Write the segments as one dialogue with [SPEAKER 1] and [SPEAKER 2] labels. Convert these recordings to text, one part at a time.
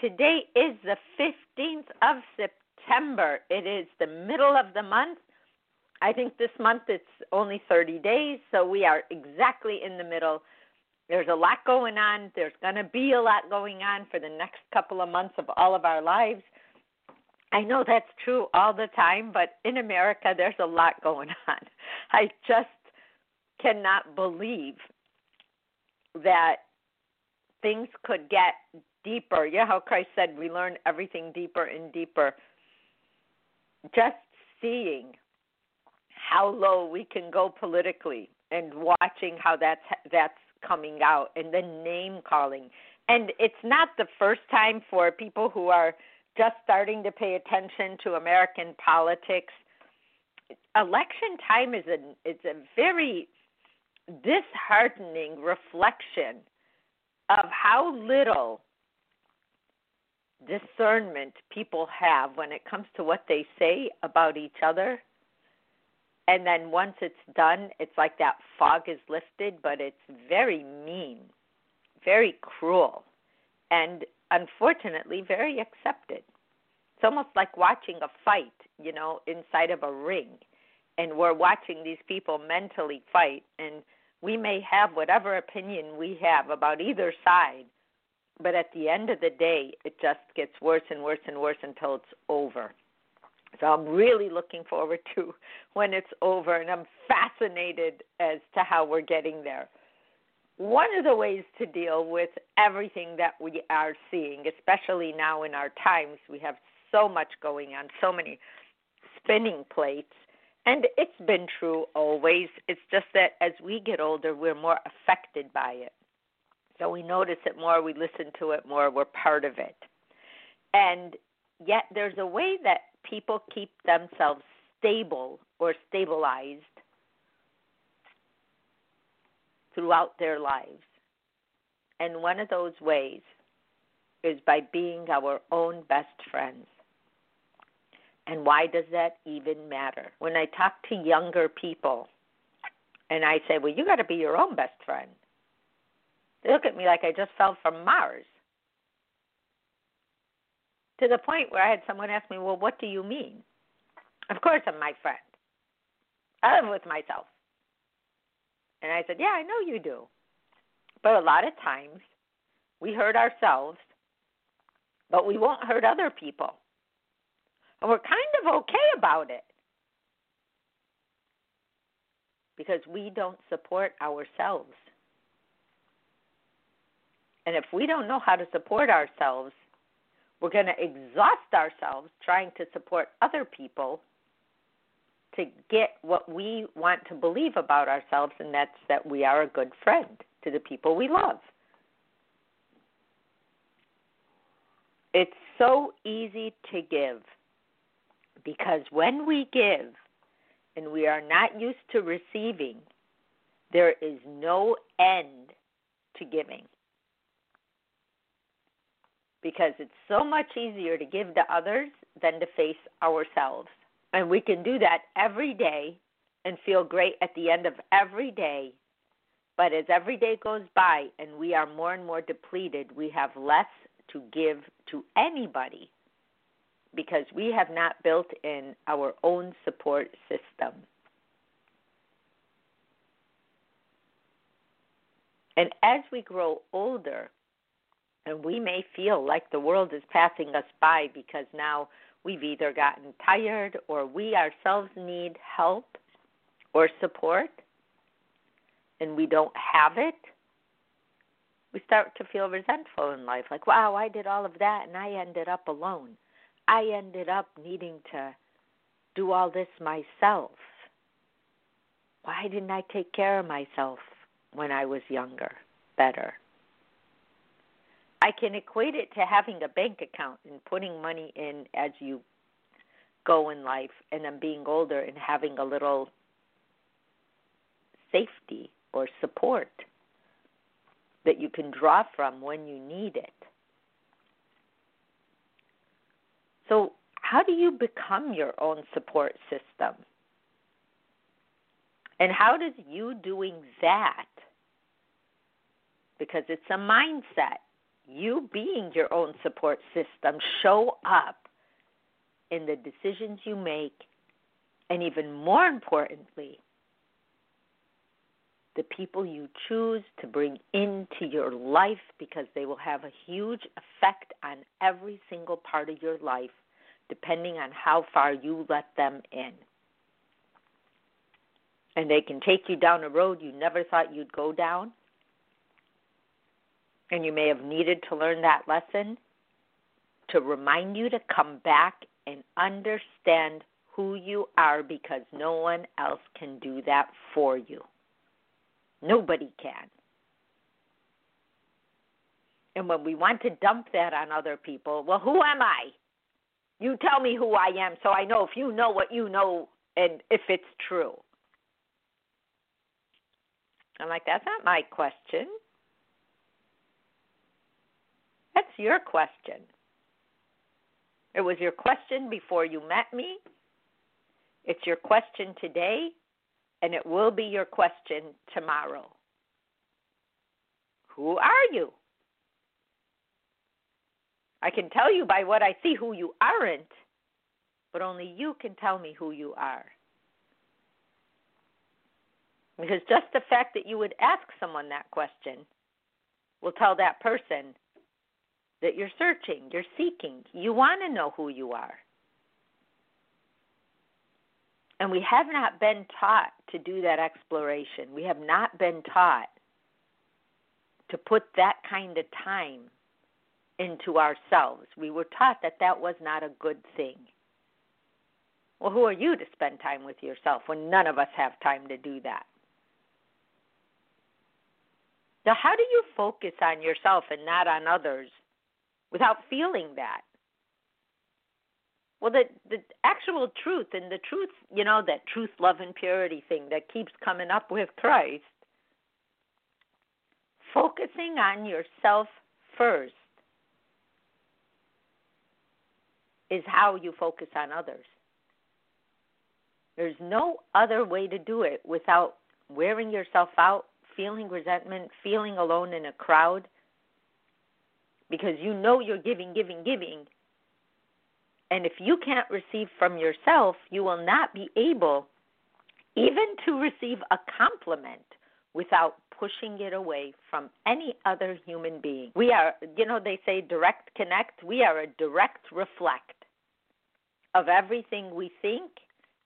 [SPEAKER 1] Today is the 15th of September. It is the middle of the month. I think this month it's only 30 days, so we are exactly in the middle. There's a lot going on. There's going to be a lot going on for the next couple of months of all of our lives. I know that's true all the time, but in America, there's a lot going on. I just cannot believe that things could get deeper. Yeah, how Christ said we learn everything deeper and deeper. Just seeing how low we can go politically and watching how that's that's coming out and then name calling. And it's not the first time for people who are just starting to pay attention to American politics. Election time is a it's a very disheartening reflection of how little discernment people have when it comes to what they say about each other. And then once it's done, it's like that fog is lifted, but it's very mean, very cruel, and unfortunately very accepted. It's almost like watching a fight, you know, inside of a ring and we're watching these people mentally fight and we may have whatever opinion we have about either side but at the end of the day it just gets worse and worse and worse until it's over so i'm really looking forward to when it's over and i'm fascinated as to how we're getting there one of the ways to deal with everything that we are seeing especially now in our times we have so much going on so many spinning plates and it's been true always. It's just that as we get older, we're more affected by it. So we notice it more, we listen to it more, we're part of it. And yet there's a way that people keep themselves stable or stabilized throughout their lives. And one of those ways is by being our own best friends. And why does that even matter? When I talk to younger people and I say, well, you got to be your own best friend, they look at me like I just fell from Mars. To the point where I had someone ask me, well, what do you mean? Of course, I'm my friend. I live with myself. And I said, yeah, I know you do. But a lot of times we hurt ourselves, but we won't hurt other people. And we're kind of okay about it because we don't support ourselves. And if we don't know how to support ourselves, we're going to exhaust ourselves trying to support other people to get what we want to believe about ourselves, and that's that we are a good friend to the people we love. It's so easy to give. Because when we give and we are not used to receiving, there is no end to giving. Because it's so much easier to give to others than to face ourselves. And we can do that every day and feel great at the end of every day. But as every day goes by and we are more and more depleted, we have less to give to anybody because we have not built in our own support system. And as we grow older, and we may feel like the world is passing us by because now we've either gotten tired or we ourselves need help or support and we don't have it, we start to feel resentful in life like, wow, I did all of that and I ended up alone. I ended up needing to do all this myself. Why didn't I take care of myself when I was younger better? I can equate it to having a bank account and putting money in as you go in life and then being older and having a little safety or support that you can draw from when you need it. So, how do you become your own support system? And how does you doing that, because it's a mindset, you being your own support system, show up in the decisions you make, and even more importantly, the people you choose to bring into your life because they will have a huge effect on every single part of your life depending on how far you let them in. And they can take you down a road you never thought you'd go down. And you may have needed to learn that lesson to remind you to come back and understand who you are because no one else can do that for you. Nobody can. And when we want to dump that on other people, well, who am I? You tell me who I am so I know if you know what you know and if it's true. I'm like, that's not my question. That's your question. It was your question before you met me. It's your question today and it will be your question tomorrow. Who are you? I can tell you by what I see who you aren't, but only you can tell me who you are. Because just the fact that you would ask someone that question will tell that person that you're searching, you're seeking, you want to know who you are. And we have not been taught to do that exploration. We have not been taught to put that kind of time into ourselves. We were taught that that was not a good thing. Well, who are you to spend time with yourself when none of us have time to do that? Now, how do you focus on yourself and not on others without feeling that? Well, the the actual truth and the truth, you know, that truth, love, and purity thing that keeps coming up with Christ. Focusing on yourself first is how you focus on others. There's no other way to do it without wearing yourself out, feeling resentment, feeling alone in a crowd, because you know you're giving, giving, giving, and if you can't receive from yourself, you will not be able even to receive a compliment without pushing it away from any other human being. We are, you know, they say direct connect. We are a direct reflect of everything we think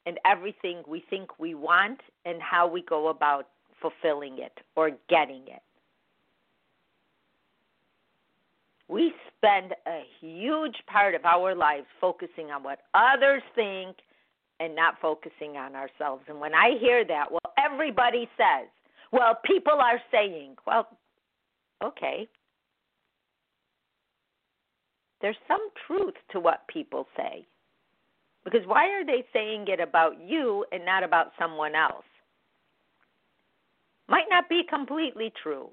[SPEAKER 1] and everything we think we want and how we go about fulfilling it or getting it. We spend a huge part of our lives focusing on what others think and not focusing on ourselves. And when I hear that, well, everybody says, well, people are saying, well, okay. There's some truth to what people say. Because why are they saying it about you and not about someone else? Might not be completely true.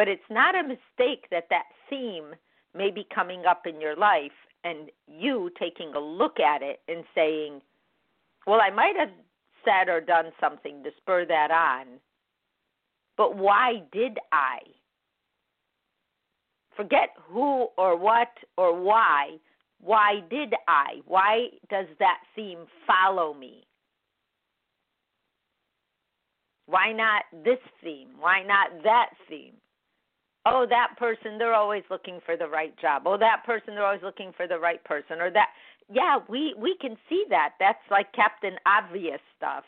[SPEAKER 1] But it's not a mistake that that theme may be coming up in your life and you taking a look at it and saying, well, I might have said or done something to spur that on, but why did I? Forget who or what or why. Why did I? Why does that theme follow me? Why not this theme? Why not that theme? Oh that person they're always looking for the right job. Oh that person they're always looking for the right person or that. Yeah we we can see that. That's like captain obvious stuff.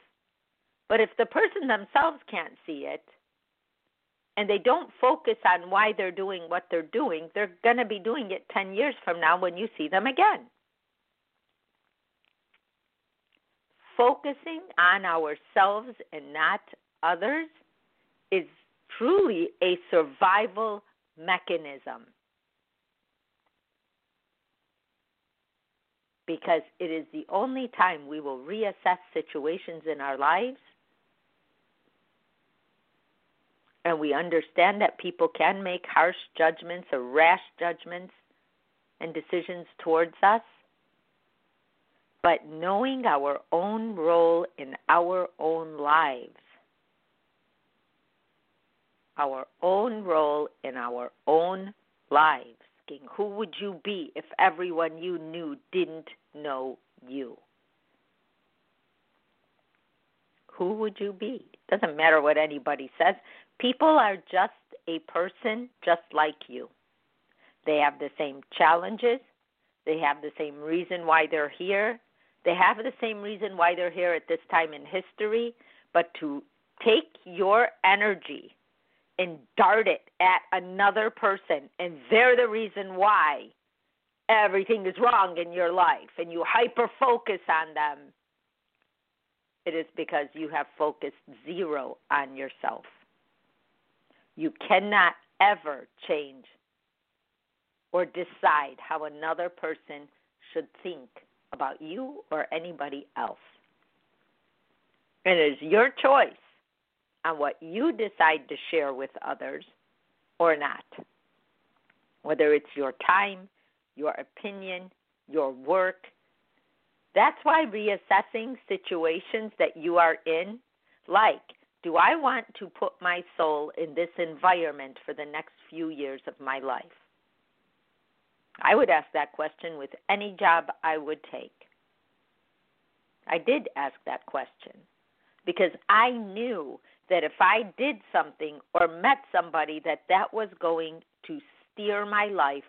[SPEAKER 1] But if the person themselves can't see it and they don't focus on why they're doing what they're doing, they're going to be doing it 10 years from now when you see them again. Focusing on ourselves and not others is truly a survival mechanism. Because it is the only time we will reassess situations in our lives and we understand that people can make harsh judgments or rash judgments and decisions towards us. But knowing our own role in our own lives, our own role in our own lives. King, who would you be if everyone you knew didn't know you? Who would you be? Doesn't matter what anybody says. People are just a person just like you. They have the same challenges. They have the same reason why they're here. They have the same reason why they're here at this time in history. But to take your energy and dart it at another person, and they're the reason why everything is wrong in your life, and you hyper focus on them, it is because you have focused zero on yourself. You cannot ever change or decide how another person should think about you or anybody else. It is your choice on what you decide to share with others or not. Whether it's your time, your opinion, your work. That's why reassessing situations that you are in, like do I want to put my soul in this environment for the next few years of my life? I would ask that question with any job I would take. I did ask that question because I knew that if I did something or met somebody that that was going to steer my life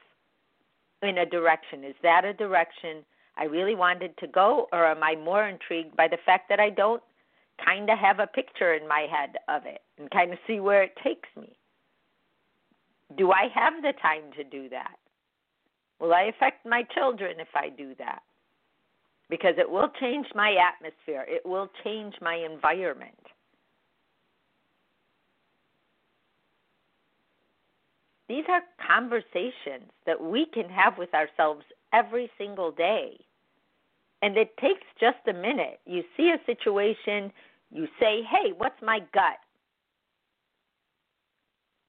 [SPEAKER 1] in a direction. Is that a direction I really wanted to go or am I more intrigued by the fact that I don't kind of have a picture in my head of it and kind of see where it takes me. Do I have the time to do that? Will I affect my children if I do that? Because it will change my atmosphere, it will change my environment. These are conversations that we can have with ourselves every single day. And it takes just a minute. You see a situation, you say, hey, what's my gut?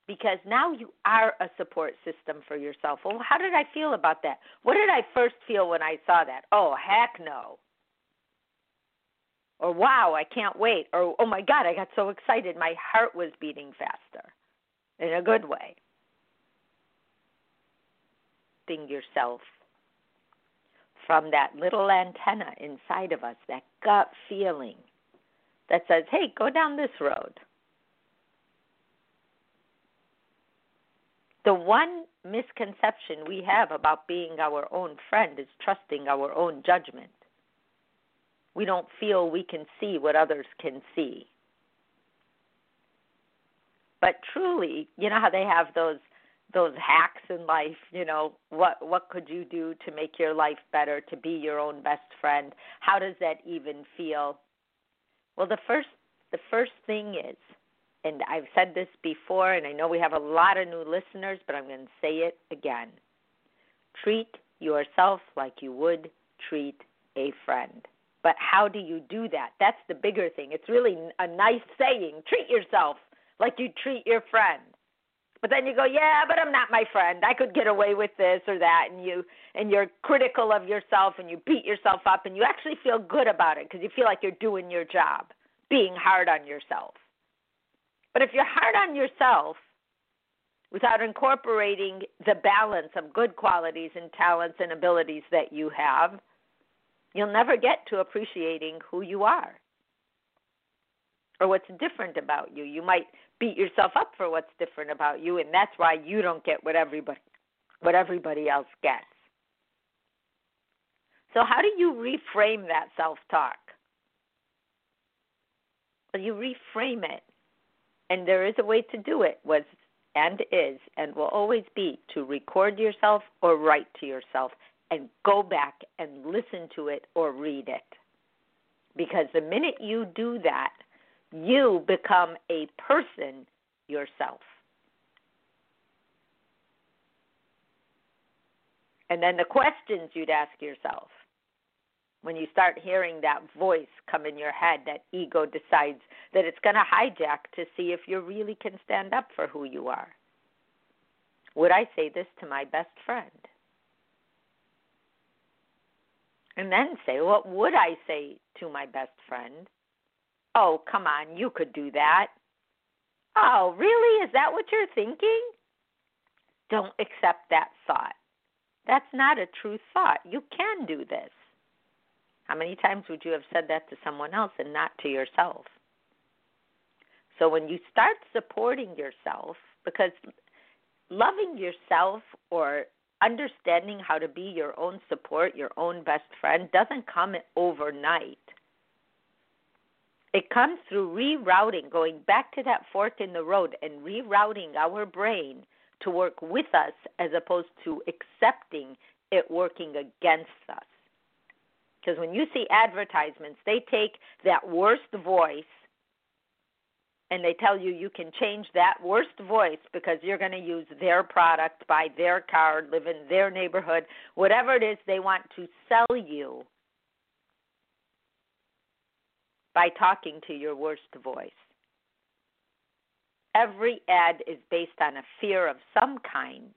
[SPEAKER 1] Because now you are a support system for yourself. Well, how did I feel about that? What did I first feel when I saw that? Oh, heck no. Or wow, I can't wait. Or oh my God, I got so excited. My heart was beating faster in a good way. Thing yourself from that little antenna inside of us, that gut feeling that says, hey, go down this road. The one misconception we have about being our own friend is trusting our own judgment. We don't feel we can see what others can see. But truly, you know how they have those those hacks in life you know what what could you do to make your life better to be your own best friend? How does that even feel? Well the first the first thing is and I've said this before and I know we have a lot of new listeners but I'm going to say it again. Treat yourself like you would treat a friend. But how do you do that? That's the bigger thing. It's really a nice saying treat yourself like you treat your friend but then you go, yeah, but I'm not my friend. I could get away with this or that, and you and you're critical of yourself and you beat yourself up and you actually feel good about it because you feel like you're doing your job, being hard on yourself. But if you're hard on yourself without incorporating the balance of good qualities and talents and abilities that you have, you'll never get to appreciating who you are or what's different about you. You might beat yourself up for what's different about you and that's why you don't get what everybody what everybody else gets. So how do you reframe that self-talk? Well, you reframe it And there is a way to do it, was and is and will always be to record yourself or write to yourself and go back and listen to it or read it. Because the minute you do that, you become a person yourself. And then the questions you'd ask yourself when you start hearing that voice come in your head, that ego decides that it's going to hijack to see if you really can stand up for who you are. Would I say this to my best friend? And then say, What would I say to my best friend? Oh, come on, you could do that. Oh, really? Is that what you're thinking? Don't accept that thought. That's not a true thought. You can do this. How many times would you have said that to someone else and not to yourself? So when you start supporting yourself, because loving yourself or understanding how to be your own support, your own best friend, doesn't come overnight. It comes through rerouting, going back to that fork in the road and rerouting our brain to work with us as opposed to accepting it working against us. Because when you see advertisements, they take that worst voice and they tell you you can change that worst voice because you're going to use their product, buy their car, live in their neighborhood, whatever it is they want to sell you by talking to your worst voice. Every ad is based on a fear of some kind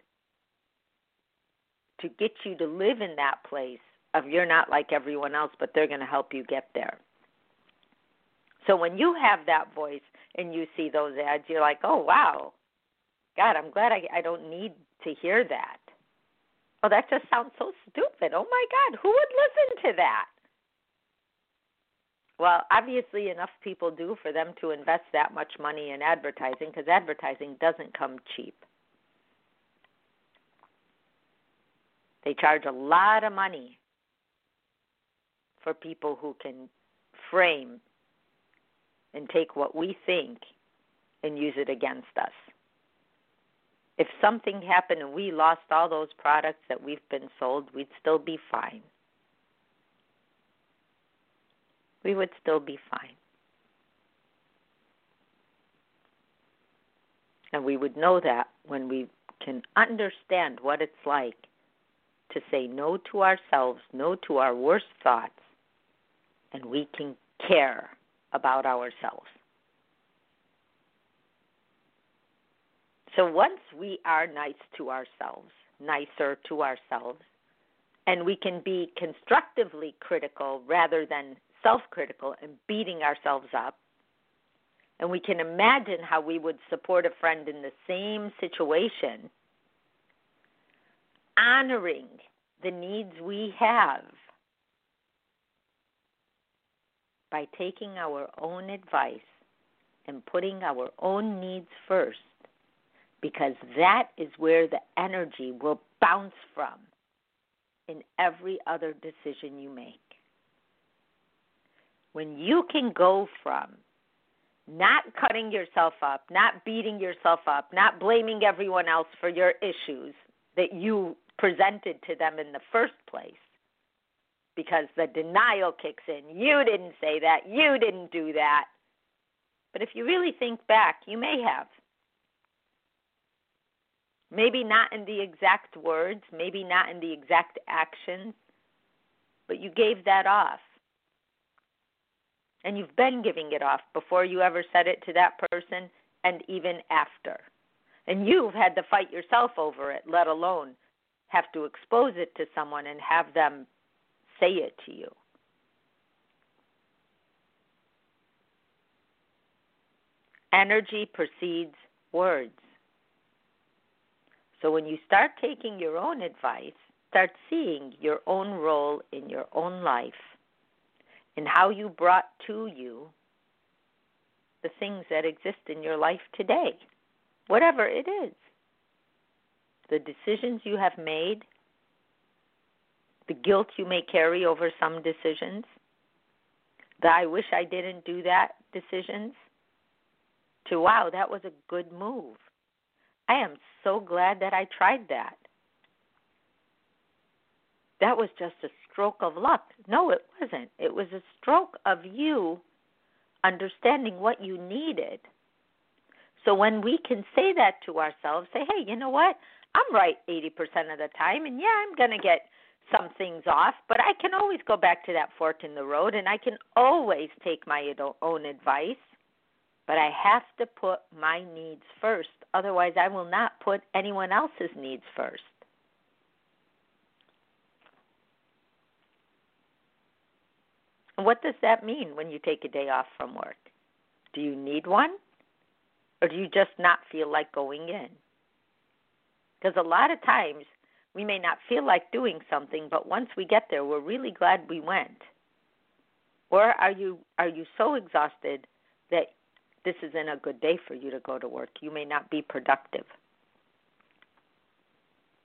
[SPEAKER 1] to get you to live in that place of you're not like everyone else, but they're going to help you get there. So when you have that voice and you see those ads, you're like, oh, wow. God, I'm glad I, I don't need to hear that. Oh, that just sounds so stupid. Oh, my God, who would listen to that? Well, obviously, enough people do for them to invest that much money in advertising because advertising doesn't come cheap. They charge a lot of money for people who can frame and take what we think and use it against us. If something happened and we lost all those products that we've been sold, we'd still be fine. We would still be fine. And we would know that when we can understand what it's like to say no to ourselves, no to our worst thoughts, and we can care about ourselves. So once we are nice to ourselves, nicer to ourselves, and we can be constructively critical rather than self critical and beating ourselves up, and we can imagine how we would support a friend in the same situation, honoring the needs we have by taking our own advice and putting our own needs first, because that is where the energy will bounce from in every other decision you make. When you can go from not cutting yourself up, not beating yourself up, not blaming everyone else for your issues that you presented to them in the first place, because the denial kicks in. You didn't say that. You didn't do that. But if you really think back, you may have. Maybe not in the exact words, maybe not in the exact actions, but you gave that off. And you've been giving it off before you ever said it to that person and even after. And you've had to fight yourself over it, let alone have to expose it to someone and have them say it to you. Energy precedes words. So when you start taking your own advice, start seeing your own role in your own life and how you brought to you the things that exist in your life today, whatever it is. The decisions you have made, the guilt you may carry over some decisions, the I wish I didn't do that decisions, to wow, that was a good move. I am so glad that I tried that. That was just a stroke of luck. No, it wasn't. It was a stroke of you understanding what you needed. So when we can say that to ourselves, say, hey, you know what? I'm right 80% of the time, and yeah, I'm going to get some things off, but I can always go back to that fork in the road, and I can always take my own advice. But I have to put my needs first. Otherwise, I will not put anyone else's needs first. What does that mean when you take a day off from work? Do you need one? Or do you just not feel like going in? Because a lot of times we may not feel like doing something, but once we get there, we're really glad we went. Or are you are you so exhausted that this isn't a good day for you to go to work? You may not be productive.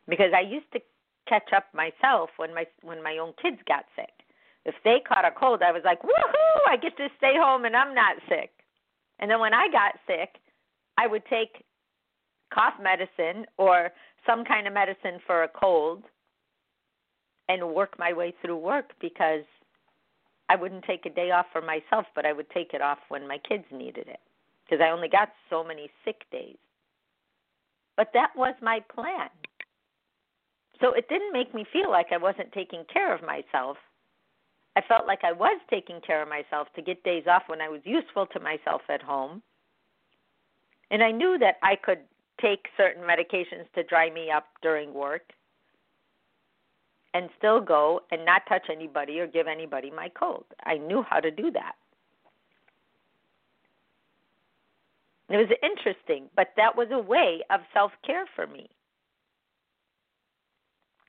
[SPEAKER 1] Because I used to catch up myself when my when my own kids got sick. If they caught a cold, I was like, "Woohoo! I get to stay home and I'm not sick." And then when I got sick, I would take cough medicine or some kind of medicine for a cold and work my way through work because I wouldn't take a day off for myself, but I would take it off when my kids needed it because I only got so many sick days. But that was my plan. So it didn't make me feel like I wasn't taking care of myself. I felt like I was taking care of myself to get days off when I was useful to myself at home. And I knew that I could take certain medications to dry me up during work and still go and not touch anybody or give anybody my cold. I knew how to do that. It was interesting, but that was a way of self care for me.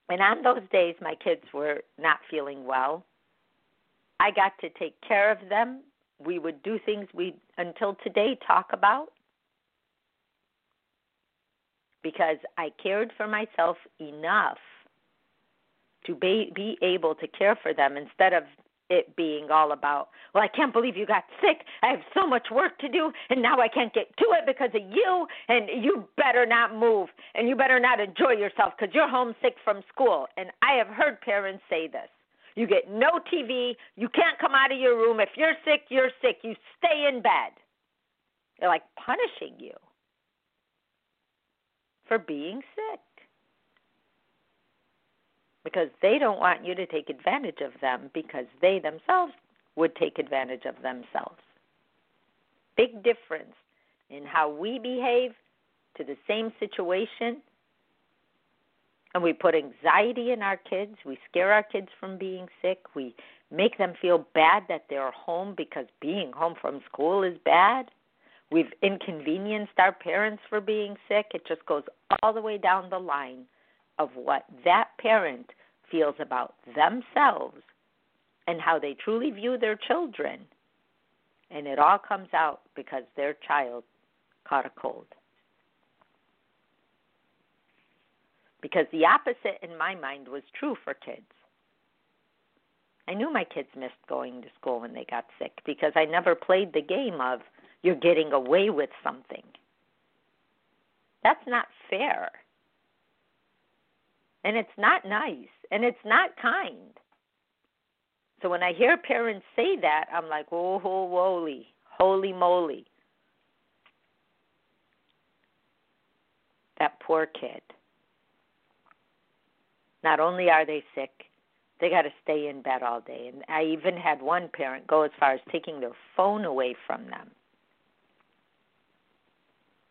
[SPEAKER 1] And on those days, my kids were not feeling well. I got to take care of them. We would do things we, until today, talk about because I cared for myself enough to be, be able to care for them instead of it being all about, well, I can't believe you got sick. I have so much work to do, and now I can't get to it because of you, and you better not move, and you better not enjoy yourself because you're homesick from school. And I have heard parents say this. You get no TV, you can't come out of your room. If you're sick, you're sick. You stay in bed. They're like punishing you for being sick because they don't want you to take advantage of them because they themselves would take advantage of themselves. Big difference in how we behave to the same situation. And we put anxiety in our kids. We scare our kids from being sick. We make them feel bad that they're home because being home from school is bad. We've inconvenienced our parents for being sick. It just goes all the way down the line of what that parent feels about themselves and how they truly view their children. And it all comes out because their child caught a cold. Because the opposite in my mind was true for kids. I knew my kids missed going to school when they got sick because I never played the game of you're getting away with something. That's not fair. And it's not nice. And it's not kind. So when I hear parents say that, I'm like, oh, holy, holy moly. That poor kid. Not only are they sick, they got to stay in bed all day. And I even had one parent go as far as taking their phone away from them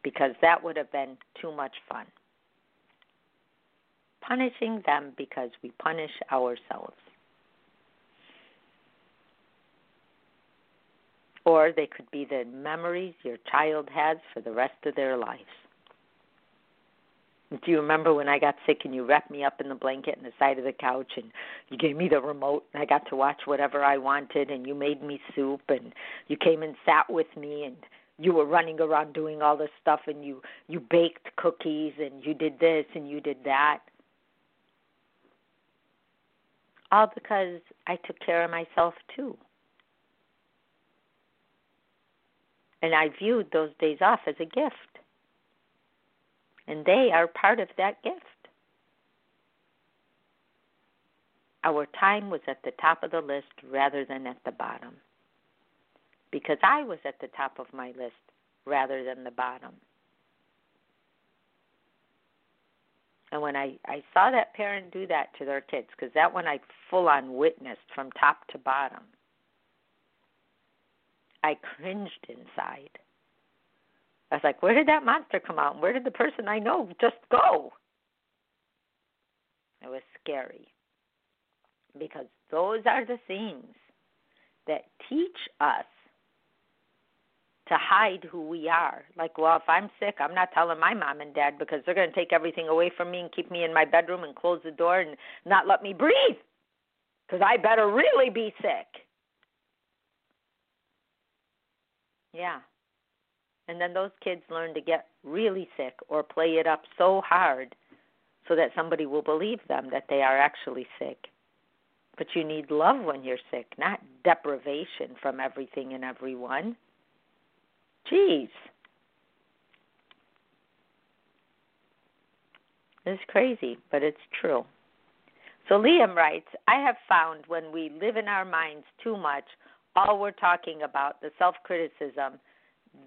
[SPEAKER 1] because that would have been too much fun. Punishing them because we punish ourselves. Or they could be the memories your child has for the rest of their lives. Do you remember when I got sick and you wrapped me up in the blanket on the side of the couch and you gave me the remote and I got to watch whatever I wanted and you made me soup and you came and sat with me and you were running around doing all this stuff and you you baked cookies and you did this and you did that all because I took care of myself too And I viewed those days off as a gift. And they are part of that gift. Our time was at the top of the list rather than at the bottom. Because I was at the top of my list rather than the bottom. And when I, I saw that parent do that to their kids, because that one I full on witnessed from top to bottom, I cringed inside. I was like, where did that monster come out? Where did the person I know just go? It was scary because those are the things that teach us to hide who we are. Like, well, if I'm sick, I'm not telling my mom and dad because they're going to take everything away from me and keep me in my bedroom and close the door and not let me breathe because I better really be sick. Yeah. And then those kids learn to get really sick or play it up so hard so that somebody will believe them that they are actually sick. But you need love when you're sick, not deprivation from everything and everyone. Jeez. It's crazy, but it's true. So Liam writes, I have found when we live in our minds too much, all we're talking about, the self criticism,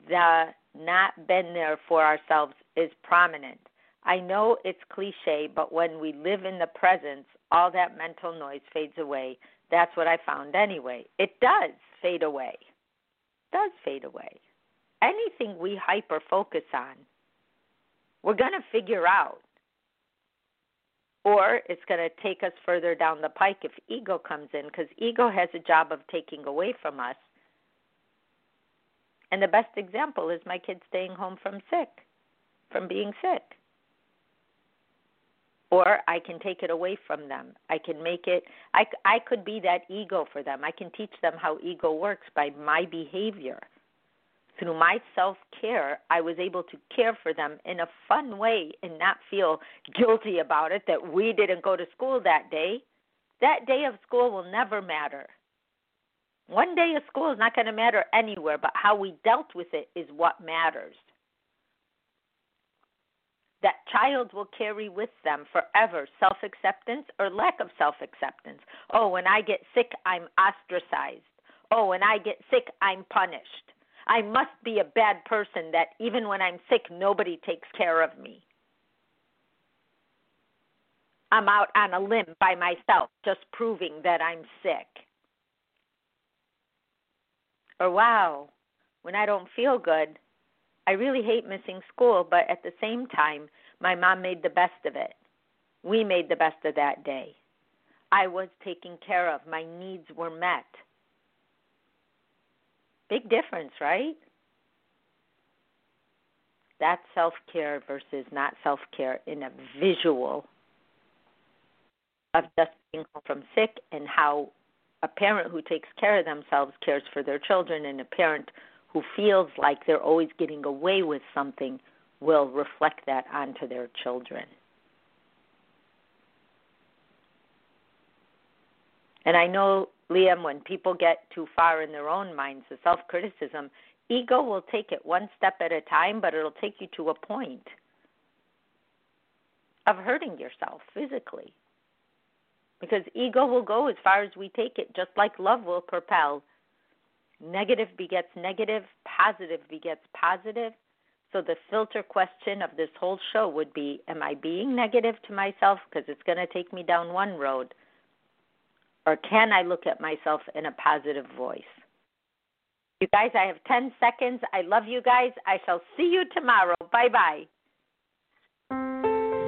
[SPEAKER 1] the not been there for ourselves is prominent. I know it's cliche, but when we live in the presence, all that mental noise fades away. That's what I found anyway. It does fade away. It does fade away. Anything we hyper focus on, we're going to figure out. Or it's going to take us further down the pike if ego comes in, because ego has a job of taking away from us. And the best example is my kids staying home from sick, from being sick or I can take it away from them. I can make it I I could be that ego for them. I can teach them how ego works by my behavior. Through my self-care, I was able to care for them in a fun way and not feel guilty about it that we didn't go to school that day. That day of school will never matter. One day of school is not going to matter anywhere, but how we dealt with it is what matters that child will carry with them forever self acceptance or lack of self acceptance. Oh, when I get sick, I'm ostracized. Oh, when I get sick, I'm punished. I must be a bad person that even when I'm sick, nobody takes care of me. I'm out on a limb by myself, just proving that I'm sick. Or, wow, when I don't feel good, I really hate missing school, but at the same time, my mom made the best of it. We made the best of that day. I was taken care of. My needs were met. Big difference, right? That's self care versus not self care in a visual of just being home from sick and how a parent who takes care of themselves cares for their children and a parent who feels like they're always getting away with something will reflect that onto their children. And I know, Liam, when people get too far in their own minds, the self criticism, ego will take it one step at a time, but it'll take you to a point of hurting yourself physically. Because ego will go as far as we take it, just like love will propel Negative begets negative, positive begets positive. So the filter question of this whole show would be Am I being negative to myself because it's going to take me down one road? Or can I look at myself in a positive voice? You guys, I have 10 seconds. I love you guys. I shall see you tomorrow. Bye bye.